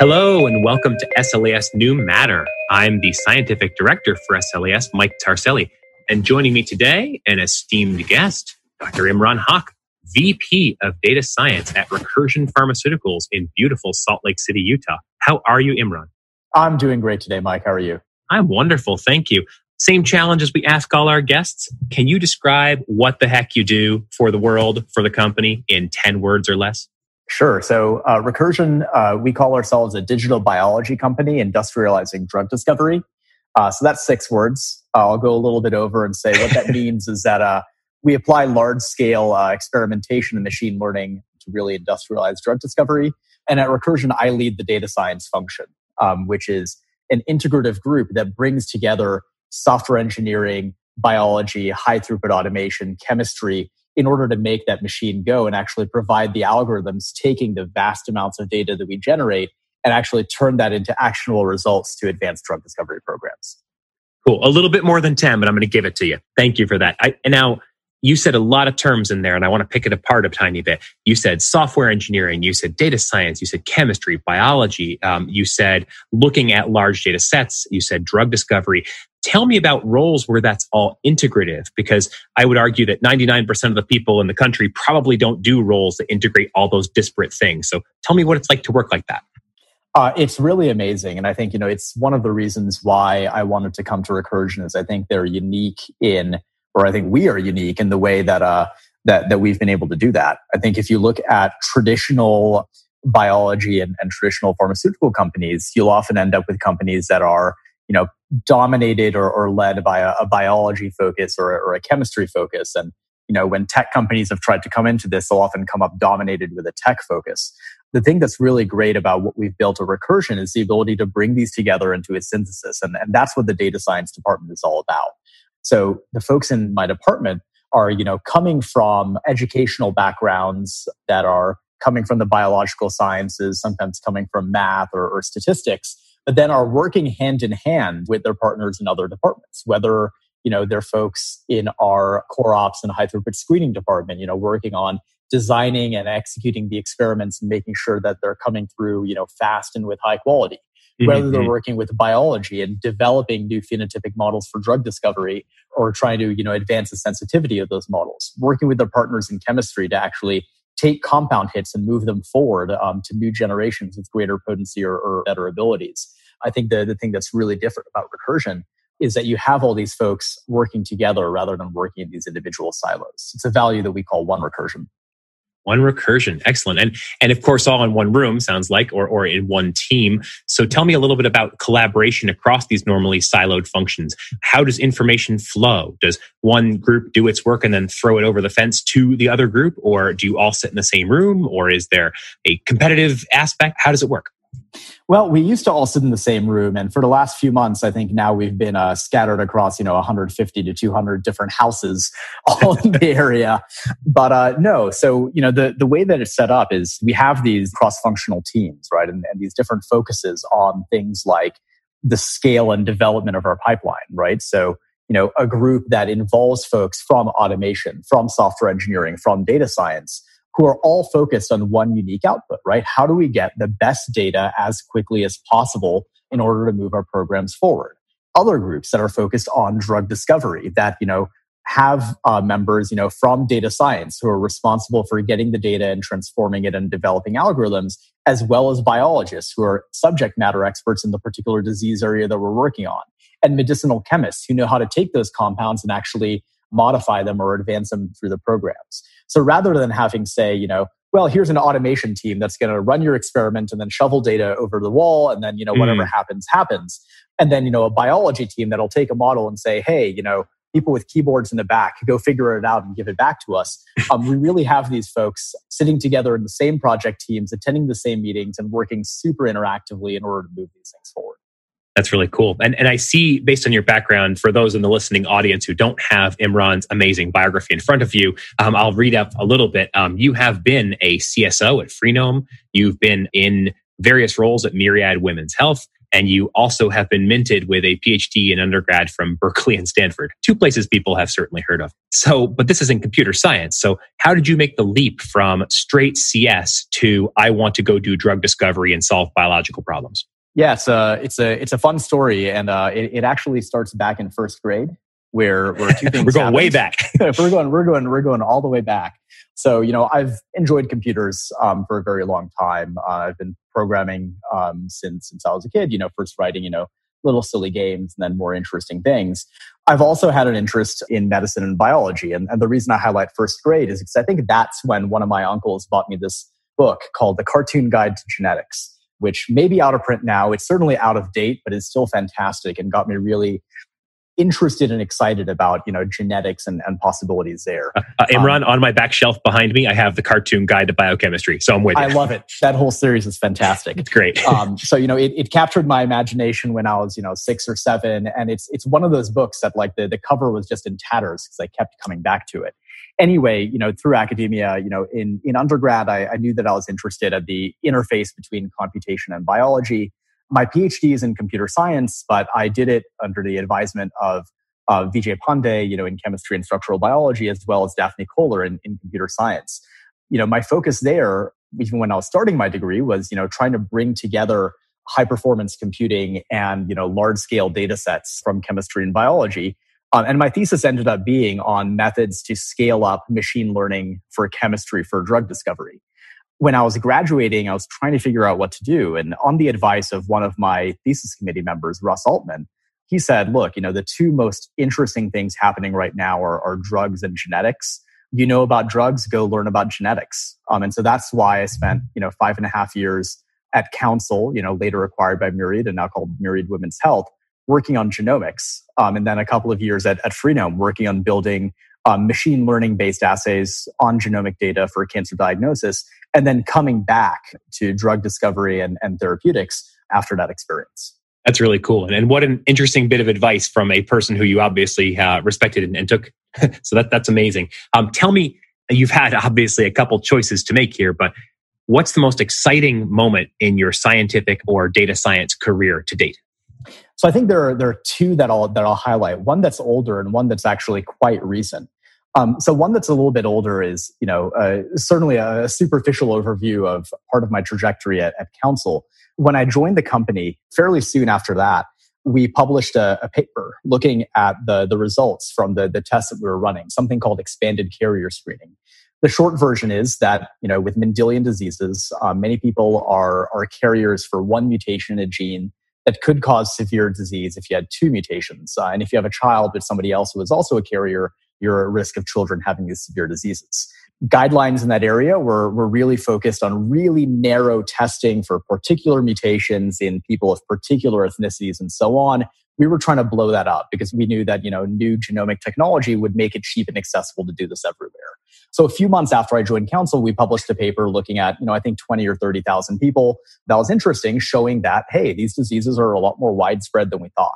Hello and welcome to SLAS New Matter. I'm the scientific director for SLAS, Mike Tarselli, and joining me today, an esteemed guest, Dr. Imran Haque, VP of Data Science at Recursion Pharmaceuticals in beautiful Salt Lake City, Utah. How are you, Imran? I'm doing great today, Mike. How are you? I'm wonderful. Thank you. Same challenge as we ask all our guests. Can you describe what the heck you do for the world, for the company in 10 words or less? Sure. So, uh, Recursion, uh, we call ourselves a digital biology company industrializing drug discovery. Uh, so that's six words. I'll go a little bit over and say what that means is that uh, we apply large scale uh, experimentation and machine learning to really industrialize drug discovery. And at Recursion, I lead the data science function, um, which is an integrative group that brings together software engineering, biology, high throughput automation, chemistry, in order to make that machine go and actually provide the algorithms taking the vast amounts of data that we generate and actually turn that into actionable results to advance drug discovery programs. Cool. A little bit more than 10, but I'm going to give it to you. Thank you for that. I, and now you said a lot of terms in there and I want to pick it apart a tiny bit. You said software engineering, you said data science, you said chemistry, biology, um, you said looking at large data sets, you said drug discovery. Tell me about roles where that's all integrative, because I would argue that 99% of the people in the country probably don't do roles that integrate all those disparate things. So tell me what it's like to work like that. Uh, it's really amazing. And I think, you know, it's one of the reasons why I wanted to come to Recursion is I think they're unique in, or I think we are unique in the way that, uh, that, that we've been able to do that. I think if you look at traditional biology and, and traditional pharmaceutical companies, you'll often end up with companies that are you know dominated or, or led by a, a biology focus or, or, a chemistry focus. And you know when tech companies have tried to come into this they'll often come up dominated with a tech focus. The thing that's really great about what we've built a recursion is the ability to bring these together into a synthesis. And, and that's what the data science department is all about. So the folks in my department are you know coming from educational backgrounds that are coming from the biological sciences sometimes coming from math or, or statistics but then are working hand in hand with their partners in other departments, whether you know they're folks in our core ops and high throughput screening department, you know, working on designing and executing the experiments and making sure that they're coming through, you know, fast and with high quality. Mm-hmm. Whether they're working with biology and developing new phenotypic models for drug discovery or trying to, you know, advance the sensitivity of those models, working with their partners in chemistry to actually take compound hits and move them forward um, to new generations with greater potency or, or better abilities. I think the, the thing that's really different about recursion is that you have all these folks working together rather than working in these individual silos. It's a value that we call one recursion. One recursion, excellent, and and of course, all in one room sounds like, or or in one team. So, tell me a little bit about collaboration across these normally siloed functions. How does information flow? Does one group do its work and then throw it over the fence to the other group, or do you all sit in the same room, or is there a competitive aspect? How does it work? Well, we used to all sit in the same room, and for the last few months, I think now we've been uh, scattered across, you know, 150 to 200 different houses all in the area. But uh, no, so you know, the the way that it's set up is we have these cross-functional teams, right, and, and these different focuses on things like the scale and development of our pipeline, right. So you know, a group that involves folks from automation, from software engineering, from data science who are all focused on one unique output, right? How do we get the best data as quickly as possible in order to move our programs forward? Other groups that are focused on drug discovery that, you know, have uh, members, you know, from data science who are responsible for getting the data and transforming it and developing algorithms, as well as biologists who are subject matter experts in the particular disease area that we're working on, and medicinal chemists who know how to take those compounds and actually modify them or advance them through the programs. So rather than having, say, you know, well, here's an automation team that's going to run your experiment and then shovel data over the wall, and then, you know, whatever mm. happens, happens. And then, you know, a biology team that'll take a model and say, hey, you know, people with keyboards in the back go figure it out and give it back to us. Um, we really have these folks sitting together in the same project teams, attending the same meetings, and working super interactively in order to move these things forward. That's really cool. And, and I see, based on your background, for those in the listening audience who don't have Imran's amazing biography in front of you, um, I'll read up a little bit. Um, you have been a CSO at Freenome. You've been in various roles at Myriad Women's Health. And you also have been minted with a PhD in undergrad from Berkeley and Stanford, two places people have certainly heard of. So, but this is in computer science. So, how did you make the leap from straight CS to I want to go do drug discovery and solve biological problems? Yeah, it's a it's a it's a fun story, and uh, it, it actually starts back in first grade, where where two things. we're going happened. way back. we're going we're going we're going all the way back. So you know, I've enjoyed computers um, for a very long time. Uh, I've been programming um, since since I was a kid. You know, first writing you know little silly games and then more interesting things. I've also had an interest in medicine and biology, and, and the reason I highlight first grade is because I think that's when one of my uncles bought me this book called The Cartoon Guide to Genetics which may be out of print now. It's certainly out of date, but it's still fantastic and got me really interested and excited about you know genetics and, and possibilities there. Uh, uh, Imran, um, on my back shelf behind me, I have the cartoon guide to biochemistry. So I'm with you. I love it. That whole series is fantastic. it's great. um, so you know, it, it, captured my imagination when I was you know six or seven, and it's it's one of those books that like the the cover was just in tatters because I kept coming back to it. Anyway, you know, through academia, you know, in in undergrad, I, I knew that I was interested at the interface between computation and biology my PhD is in computer science, but I did it under the advisement of uh, Vijay Pande, you know, in chemistry and structural biology, as well as Daphne Koller in, in computer science. You know, my focus there, even when I was starting my degree, was you know trying to bring together high performance computing and you know large scale data sets from chemistry and biology. Um, and my thesis ended up being on methods to scale up machine learning for chemistry for drug discovery when I was graduating, I was trying to figure out what to do. And on the advice of one of my thesis committee members, Russ Altman, he said, look, you know, the two most interesting things happening right now are, are drugs and genetics. You know about drugs, go learn about genetics. Um, and so that's why I spent, you know, five and a half years at Counsyl, you know, later acquired by Myriad and now called Myriad Women's Health, working on genomics. Um, and then a couple of years at, at Freenome working on building um, machine learning based assays on genomic data for cancer diagnosis, and then coming back to drug discovery and, and therapeutics after that experience. That's really cool. And, and what an interesting bit of advice from a person who you obviously uh, respected and, and, took. so that, that's amazing. Um, tell me, you've had obviously a couple choices to make here, but what's the most exciting moment in your scientific or data science career to date? So I think there are there are two that I'll that I'll highlight. One that's older and one that's actually quite recent. Um, so one that's a little bit older is, you know, uh, certainly a superficial overview of part of my trajectory at, at Counsyl. When I joined the company, fairly soon after that, we published a, a, paper looking at the, the results from the, the tests that we were running, something called expanded carrier screening. The short version is that, you know, with Mendelian diseases, um, many people are, are carriers for one mutation in a gene that could cause severe disease if you had two mutations. Uh, and if you have a child with somebody else who is also a carrier, you're at risk of children having these severe diseases. Guidelines in that area were, were really focused on really narrow testing for particular mutations in people of particular ethnicities and so on. We were trying to blow that up because we knew that, you know, new genomic technology would make it cheap and accessible to do this everywhere. So a few months after I joined Counsyl we published a paper looking at, you know, I think 20 or 30,000 people. That was interesting, showing that, hey, these diseases are a lot more widespread than we thought.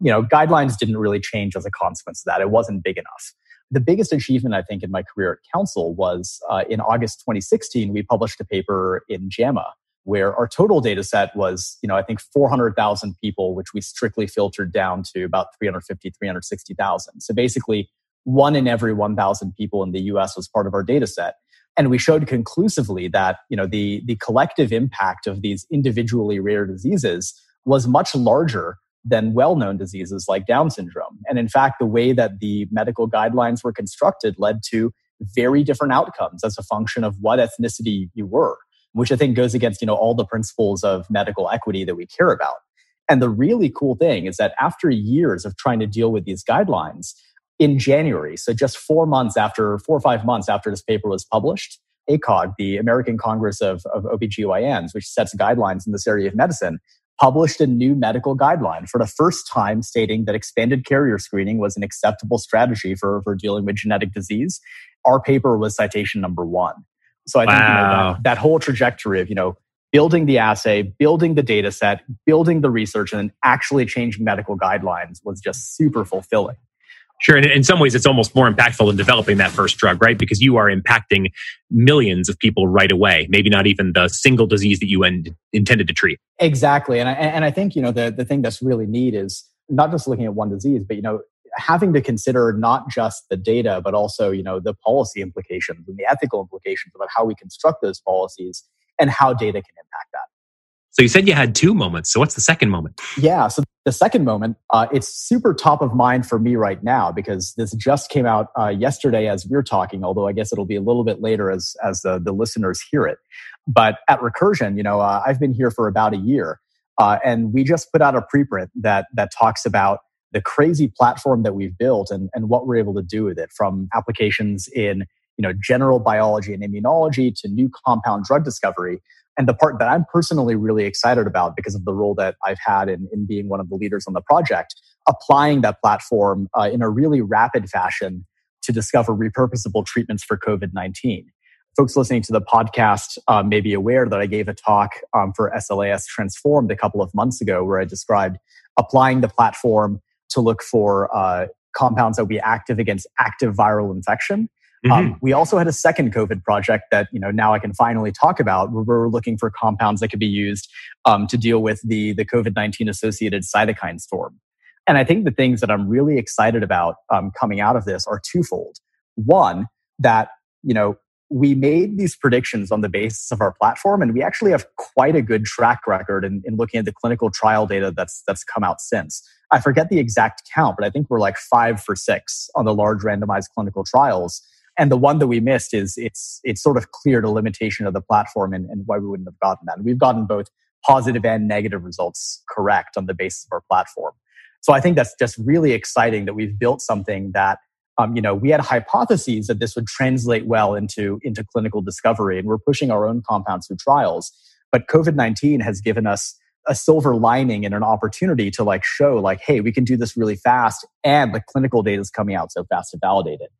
You know, guidelines didn't really change as a consequence of that. It wasn't big enough the biggest achievement, I think, in my career at Counsyl was uh, in August 2016, we published a paper in JAMA where our total data set was, you know, I think 400,000 people, which we strictly filtered down to about 350, 360,000. So basically, one in every 1,000 people in the US was part of our data set. And we showed conclusively that, you know, the, the collective impact of these individually rare diseases was much larger than well known diseases like Down syndrome. And in fact, the way that the medical guidelines were constructed led to very different outcomes as a function of what ethnicity you were, which I think goes against you know, all the principles of medical equity that we care about. And the really cool thing is that after years of trying to deal with these guidelines, in January, so just four months after, four or five months after this paper was published, ACOG, the American Congress of, of OBGYNs, which sets guidelines in this area of medicine, published a new medical guideline for the first time stating that expanded carrier screening was an acceptable strategy for, for dealing with genetic disease. Our paper was citation number one. So I think you know, that, that whole trajectory of, you know, building the assay, building the data set, building the research, and then actually changing medical guidelines was just super fulfilling. Sure. And in some ways, it's almost more impactful than developing that first drug, right? Because you are impacting millions of people right away, maybe not even the single disease that you end, intended to treat. Exactly. And I, and I think, you know, the, the thing that's really neat is not just looking at one disease, but, you know, having to consider not just the data, but also, you know, the policy implications and the ethical implications about how we construct those policies and how data can impact that. So you said you had two moments. So what's the second moment? Yeah. So the second moment, uh, it's super top of mind for me right now because this just came out uh, yesterday as we're talking. Although I guess it'll be a little bit later as as the the listeners hear it. But at Recursion, you know, uh, I've been here for about a year, uh, and we just put out a preprint that that talks about the crazy platform that we've built and and what we're able to do with it, from applications in you know general biology and immunology to new compound drug discovery and the part that I'm personally really excited about because of the role that I've had in, in being one of the leaders on the project, applying that platform uh, in a really rapid fashion to discover repurposable treatments for COVID 19. Folks listening to the podcast uh, may be aware that I gave a talk um, for SLAS Transformed a couple of months ago where I described applying the platform to look for uh, compounds that would be active against active viral infection Mm-hmm. Um, we also had a second COVID project that you know now I can finally talk about. Where we're looking for compounds that could be used um, to deal with the the COVID nineteen associated cytokine storm. And I think the things that I'm really excited about um, coming out of this are twofold. One, that you know we made these predictions on the basis of our platform, and we actually have quite a good track record in, in looking at the clinical trial data that's that's come out since. I forget the exact count, but I think we're like five for six on the large randomized clinical trials and the one that we missed is it's it's sort of clear the limitation of the platform and, and why we wouldn't have gotten that. And we've gotten both positive and negative results correct on the basis of our platform. So I think that's just really exciting that we've built something that um, you know we had hypotheses that this would translate well into into clinical discovery, and we're pushing our own compounds through trials. But COVID nineteen has given us a silver lining and an opportunity to like show like hey we can do this really fast and the clinical data is coming out so fast to validate it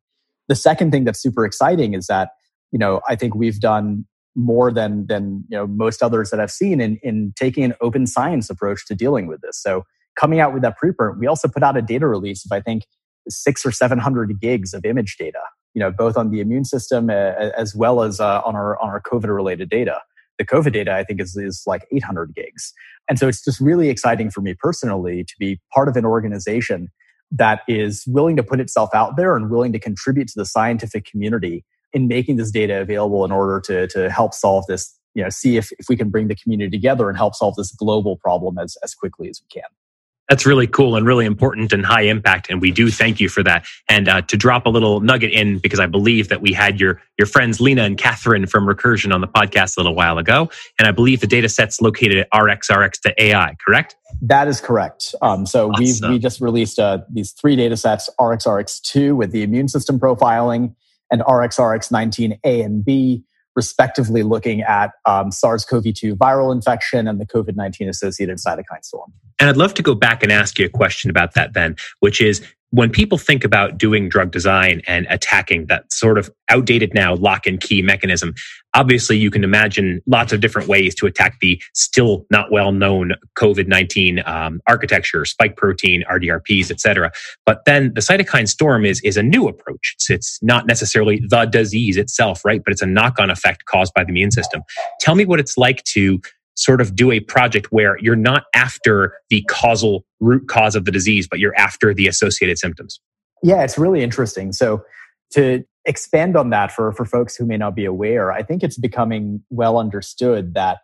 the second thing that's super exciting is that, you know, I think we've done more than than you know most others that I've seen in in taking an open science approach to dealing with this. So coming out with that preprint, we also put out a data release of I think six or seven hundred gigs of image data. You know, both on the immune system as well as uh, on our on our COVID related data. The COVID data I think is is like 800 gigs, and so it's just really exciting for me personally to be part of an organization that is willing to put itself out there and willing to contribute to the scientific community in making this data available in order to, to help solve this, you know, see if, if we can bring the community together and help solve this global problem as, as quickly as we can. That's really cool and really important and high impact, and we do thank you for that. And uh, to drop a little nugget in, because I believe that we had your your friends Lena and Catherine from Recursion on the podcast a little while ago, and I believe the data set's located at RxRx to AI, correct? That is correct. Um, so awesome. we we just released uh, these three data sets: RxRx2 with the immune system profiling, and RxRx19A and B respectively looking at um, SARS CoV 2 viral infection and the COVID 19 associated cytokine storm. And I'd love to go back and ask you a question about that then, which is when people think about doing drug design and attacking that sort of outdated now lock and key mechanism, obviously you can imagine lots of different ways to attack the still not well known COVID 19 um, architecture, spike protein, RDRPs, et cetera. But then the cytokine storm is, is a new approach. It's, it's not necessarily the disease itself, right? But it's a knock on effect caused by the immune system. Tell me what it's like to sort of do a project where you're not after the causal root cause of the disease, but you're after the associated symptoms. Yeah, it's really interesting. So to expand on that for, for folks who may not be aware, I think it's becoming well understood that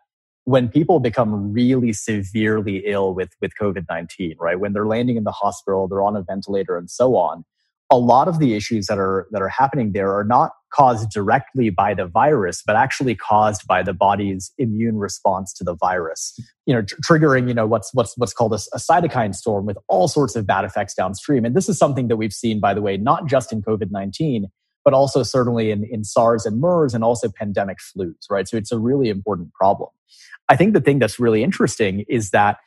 when people become really severely ill with, with COVID 19, right, when they're landing in the hospital, they're on a ventilator and so on, a lot of the issues that are that are happening there are not caused directly by the virus but actually caused by the body's immune response to the virus you know tr- triggering you know what's what's what's called a, a, cytokine storm with all sorts of bad effects downstream and this is something that we've seen by the way not just in covid-19 but also certainly in, in SARS and MERS and also pandemic flus, right? So it's a really important problem. I think the thing that's really interesting is that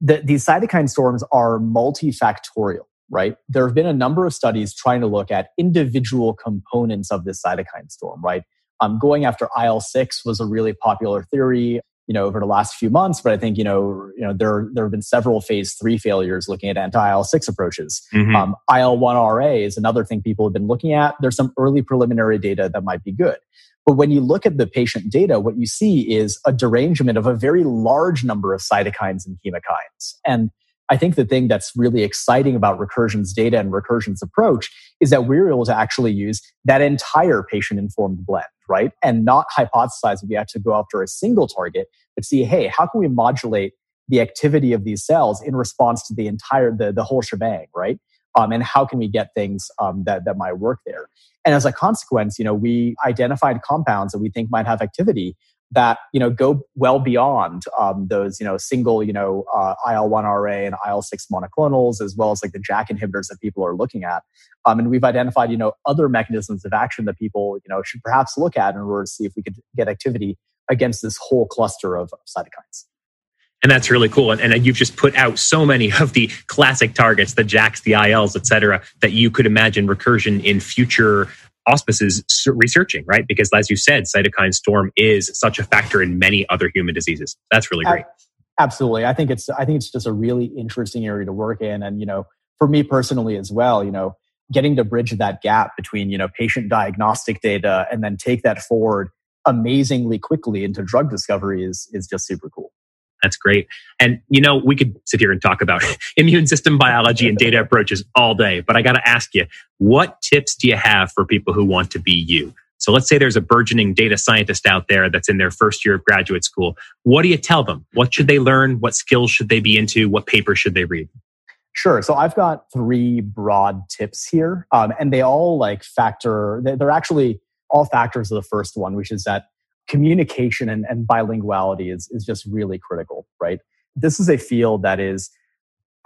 the, these cytokine storms are multifactorial right? There have been a number of studies trying to look at individual components of this cytokine storm, right? Um, going after IL 6 was a really popular theory. you know, over the last few months, but I think, you know, you know, there, there have been several phase three failures looking at anti-IL-6 approaches. Mm-hmm. Um, IL-1RA is another thing people have been looking at. There's some early preliminary data that might be good. But when you look at the patient data, what you see is a derangement of a very large number of cytokines and chemokines. And I think the thing that's really exciting about Recursion's data and Recursion's approach is that we're able to actually use that entire patient informed blend, right? And not hypothesize we have to go after a single target, but see, hey, how can we modulate the activity of these cells in response to the entire, the, the whole shebang, right? Um, and how can we get things um, that, that might work there? And as a consequence, you know, we identified compounds that we think might have activity that you know go well beyond um, those you know single you know uh, IL-1RA and IL-6 monoclonals as well as like the JAK inhibitors that people are looking at, um, and we've identified you know other mechanisms of action that people you know should perhaps look at in order to see if we could get activity against this whole cluster of cytokines. And that's really cool. And, and, you've just put out so many of the classic targets, the JAKs, the ILs, et cetera, that you could imagine recursion in future auspices researching, right? Because as you said, cytokine storm is such a factor in many other human diseases. That's really great. Absolutely. I think it's I think it's just a really interesting area to work in. And, you know, for me personally as well, you know, getting to bridge that gap between, you know, patient diagnostic data and then take that forward amazingly quickly into drug discovery is is just super cool. That's great. And, you know, we could sit here and talk about immune system biology and data approaches all day, but I got to ask you, what tips do you have for people who want to be you? So let's say there's a burgeoning data scientist out there that's in their first year of graduate school. What do you tell them? What should they learn? What skills should they be into? What papers should they read? Sure. So I've got three broad tips here, um, and they all like factor. They're actually all factors of the first one, which is that communication and, and bilinguality is, is just really critical, right? This is a field that is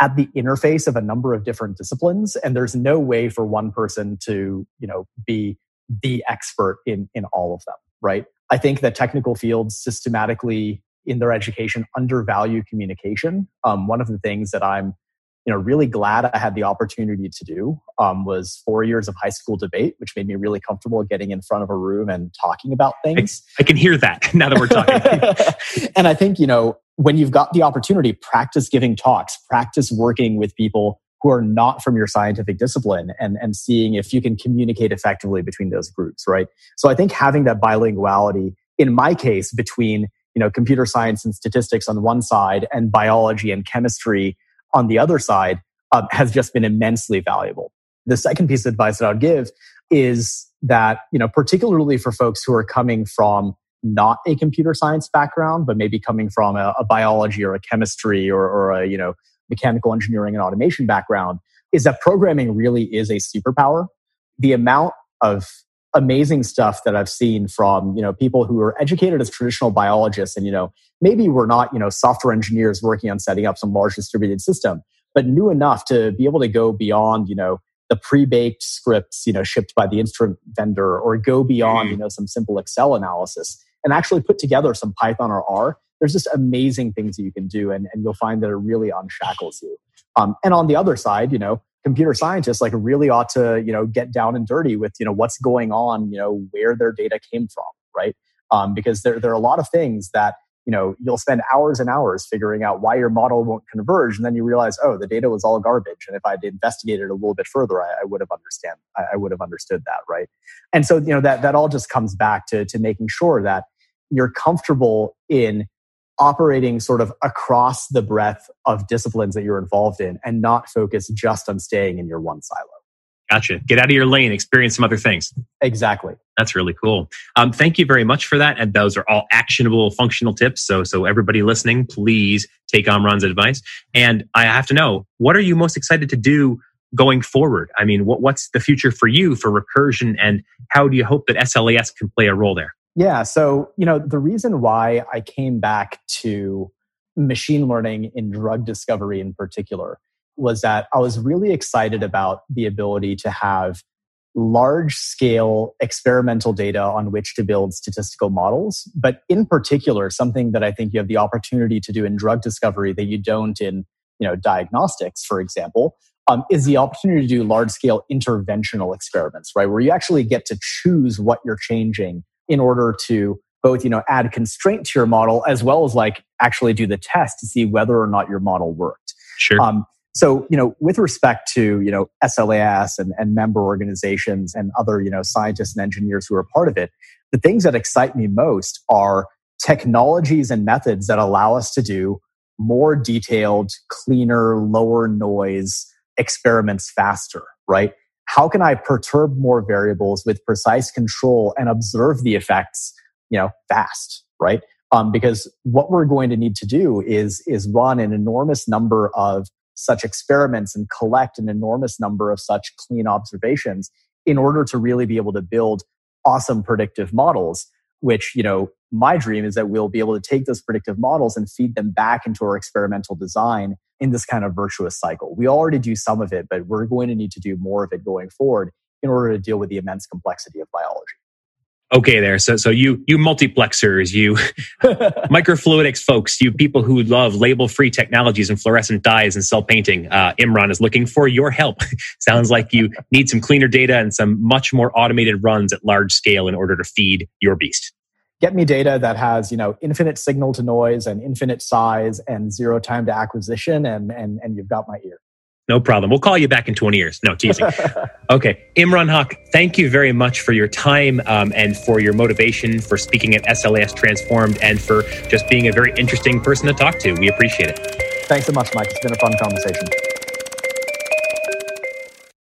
at the interface of a number of different disciplines and there's no way for one person to you know be the expert in in all of them right i think that technical fields systematically in their education undervalue communication um, one of the things that i'm you know really glad I had the opportunity to do um, was four years of high school debate, which made me really comfortable getting in front of a room and talking about things. I, I can hear that now that we're talking. and I think you know when you've got the opportunity, practice giving talks, practice working with people who are not from your scientific discipline and, and seeing if you can communicate effectively between those groups, right? So I think having that bilinguality, in my case, between you know computer science and statistics on one side and biology and chemistry on the other side uh, has just been immensely valuable. The second piece of advice that I would give is that, you know, particularly for folks who are coming from not a computer science background, but maybe coming from a, a biology or a chemistry or, or a, you know, mechanical engineering and automation background, is that programming really is a superpower. The amount of amazing stuff that I've seen from, you know, people who are educated as traditional biologists and, you know, maybe we're not, you know, software engineers working on setting up some large distributed system, but knew enough to be able to go beyond, you know, the pre-baked scripts, you know, shipped by the instrument vendor or go beyond, you mm-hmm. know, some simple Excel analysis and actually put together some Python or R. There's just amazing things that you can do and, and you'll find that it really unshackles you. Um, and on the other side, you know, computer scientists like really ought to you know get down and dirty with you know what's going on you know where their data came from right? Um, because there, there are a lot of things that you know you'll spend hours and hours figuring out why your model won't converge and then you realize oh the data was all garbage and if i'd investigated a little bit further i, I would have understand I, I would have understood that right? And so you know that that all just comes back to to making sure that you're comfortable in operating sort of across the breadth of disciplines that you're involved in and not focus just on staying in your one silo. Gotcha. Get out of your lane, experience some other things. Exactly. That's really cool. Um, thank you very much for that. And those are all actionable, functional tips. So, so everybody listening, please take Imran's advice. And I have to know, what are you most excited to do going forward? I mean, what, what's the future for you for recursion, and how do you hope that SLAS can play a role there? Yeah. So, you know, the reason why I came back to machine learning in drug discovery in particular was that I was really excited about the ability to have large scale experimental data on which to build statistical models. But in particular, something that I think you have the opportunity to do in drug discovery that you don't in, you know, diagnostics, for example, um, is the opportunity to do large scale interventional experiments, right? Where you actually get to choose what you're changing in order to both you know add constraint to your model as well as like actually do the test to see whether or not your model worked. Sure. Um, so you know with respect to you know slas and, and member organizations and other you know scientists and engineers who are part of it the things that excite me most are technologies and methods that allow us to do more detailed cleaner lower noise experiments faster right how can i perturb more variables with precise control and observe the effects you know, fast, right? Um, because what we're going to need to do is is run an enormous number of such experiments and collect an enormous number of such clean observations in order to really be able to build awesome predictive models which you know my dream is that we'll be able to take those predictive models and feed them back into our experimental design in this kind of virtuous cycle. We already do some of it but we're going to need to do more of it going forward in order to deal with the immense complexity of biology okay there. So so you you multiplexers you microfluidics folks you people who love label free technologies and fluorescent dyes and cell painting. Uh, imran is looking for your help. Sounds like you need some cleaner data and some much more automated runs at large scale in order to feed your beast. Get me data that has you know infinite signal to noise and infinite size and zero time to acquisition and and and you've got my ear no problem. We'll call you back in 20 years. No, teasing. okay. Imran Haque, thank you very much for your time um, and for your motivation for speaking at SLAS Transformed and for just being a very interesting person to talk to. We appreciate it. Thanks so much, Mike. It's been a fun conversation.